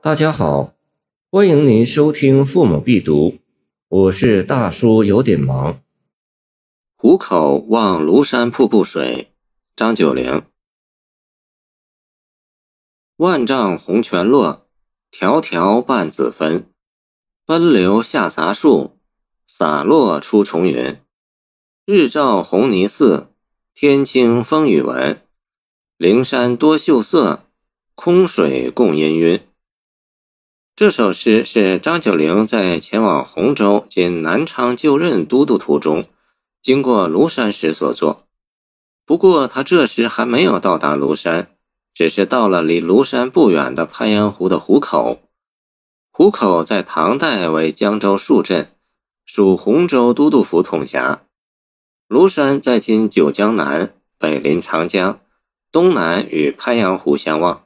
大家好，欢迎您收听《父母必读》，我是大叔，有点忙。虎口望庐山瀑布水，张九龄。万丈红泉落，迢迢半子分。奔流下杂树，洒落出重云。日照红泥寺，天清风雨闻。灵山多秀色，空水共氤氲。这首诗是张九龄在前往洪州（今南昌）就任都督途中，经过庐山时所作。不过他这时还没有到达庐山，只是到了离庐山不远的鄱阳湖的湖口。湖口在唐代为江州戍镇，属洪州都督府统辖。庐山在今九江南，北临长江，东南与鄱阳湖相望。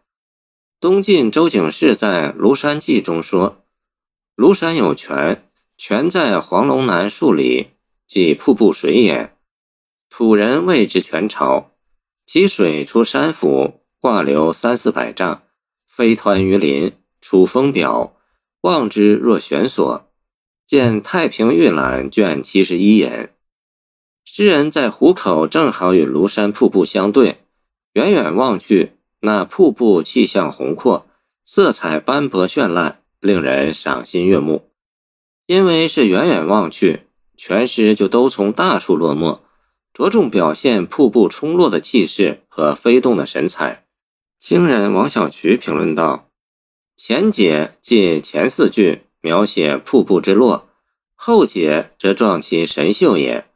东晋周景世在《庐山记》中说：“庐山有泉，泉在黄龙南数里，即瀑布水也。土人谓之泉潮，其水出山腹，挂流三四百丈，飞湍于林，出峰表，望之若悬索。见《太平御览》卷七十一言。诗人在湖口正好与庐山瀑布相对，远远望去。”那瀑布气象宏阔，色彩斑驳绚烂，令人赏心悦目。因为是远远望去，全诗就都从大处落墨，着重表现瀑布冲落的气势和飞动的神采。清人王小渠评论道：“前节借前四句描写瀑布之落，后节则状其神秀也，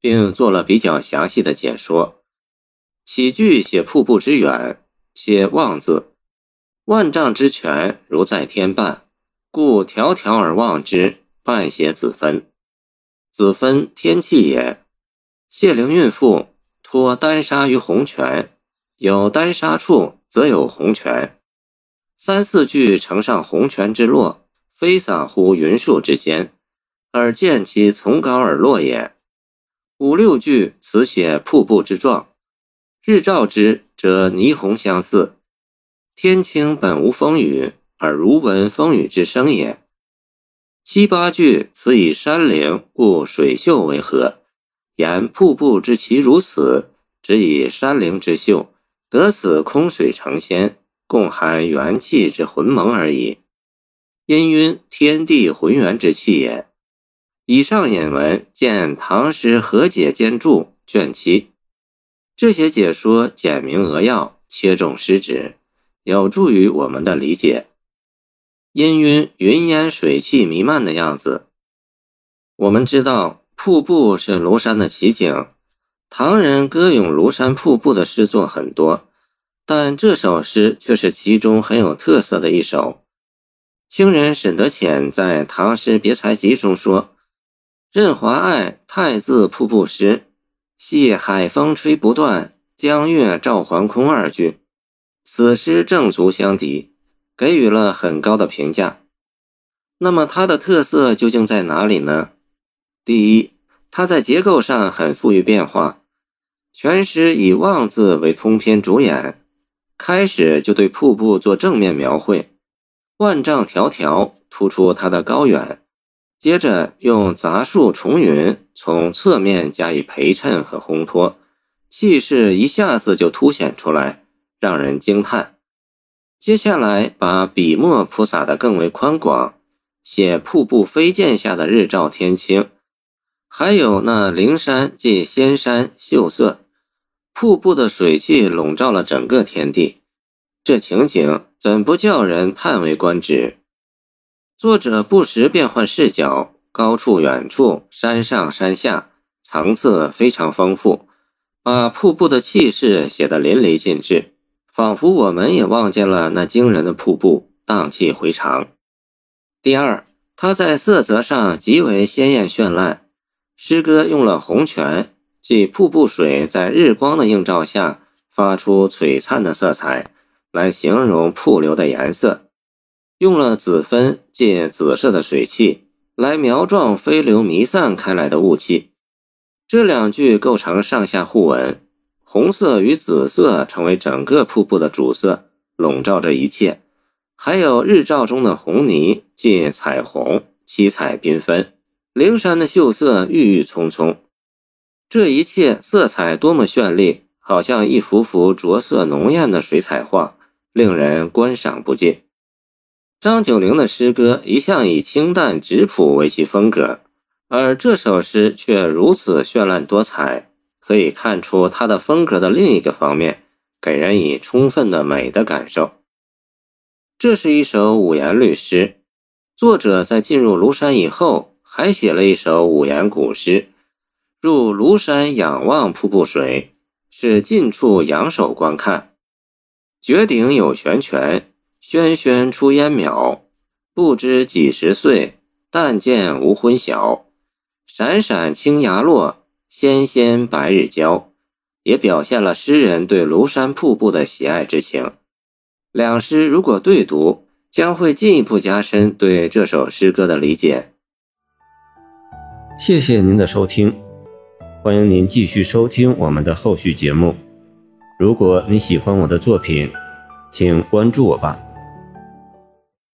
并做了比较详细的解说。起句写瀑布之远。”且望字，万丈之泉如在天半，故迢迢而望之，半写子分。子分天气也。谢灵运赋托丹砂于洪泉，有丹砂处，则有红泉。三四句呈上红泉之落，飞洒乎云树之间，而见其从高而落也。五六句此写瀑布之状。日照之，则霓虹相似。天青本无风雨，而如闻风雨之声也。七八句此以山灵故水秀为和，言瀑布之奇如此，只以山灵之秀得此空水成仙，共含元气之浑蒙而已。氤氲天地浑元之气也。以上引文见《唐诗和解兼注》卷七。这些解说简明扼要，切中实旨，有助于我们的理解。氤氲云烟水汽弥漫的样子。我们知道，瀑布是庐山的奇景。唐人歌咏庐山瀑布的诗作很多，但这首诗却是其中很有特色的一首。清人沈德潜在《唐诗别才集》中说：“任华爱太字瀑布诗。”系海风吹不断，江月照还空二句，此诗正足相敌，给予了很高的评价。那么它的特色究竟在哪里呢？第一，它在结构上很富于变化。全诗以望字为通篇主演，开始就对瀑布做正面描绘，万丈迢迢突出它的高远。接着用杂树重云从侧面加以陪衬和烘托，气势一下子就凸显出来，让人惊叹。接下来把笔墨铺洒得更为宽广，写瀑布飞溅下的日照天青，还有那灵山即仙山秀色，瀑布的水汽笼罩了整个天地，这情景怎不叫人叹为观止？作者不时变换视角，高处、远处、山上、山下，层次非常丰富，把瀑布的气势写得淋漓尽致，仿佛我们也望见了那惊人的瀑布，荡气回肠。第二，它在色泽上极为鲜艳绚烂，诗歌用了红泉，即瀑布水在日光的映照下发出璀璨的色彩，来形容瀑流的颜色。用了紫分，借紫色的水汽来描状飞流弥散开来的雾气。这两句构成上下互文，红色与紫色成为整个瀑布的主色，笼罩着一切。还有日照中的红泥借彩虹，七彩缤纷，灵山的秀色郁郁葱葱。这一切色彩多么绚丽，好像一幅幅着色浓艳的水彩画，令人观赏不尽。张九龄的诗歌一向以清淡质朴为其风格，而这首诗却如此绚烂多彩，可以看出他的风格的另一个方面，给人以充分的美的感受。这是一首五言律诗，作者在进入庐山以后，还写了一首五言古诗。入庐山仰望瀑布水，是近处仰首观看。绝顶有悬泉，轩轩出烟渺。不知几时岁，但见无昏晓。闪闪青崖落，纤纤白日交。也表现了诗人对庐山瀑布的喜爱之情。两诗如果对读，将会进一步加深对这首诗歌的理解。谢谢您的收听。欢迎您继续收听我们的后续节目。如果你喜欢我的作品，请关注我吧。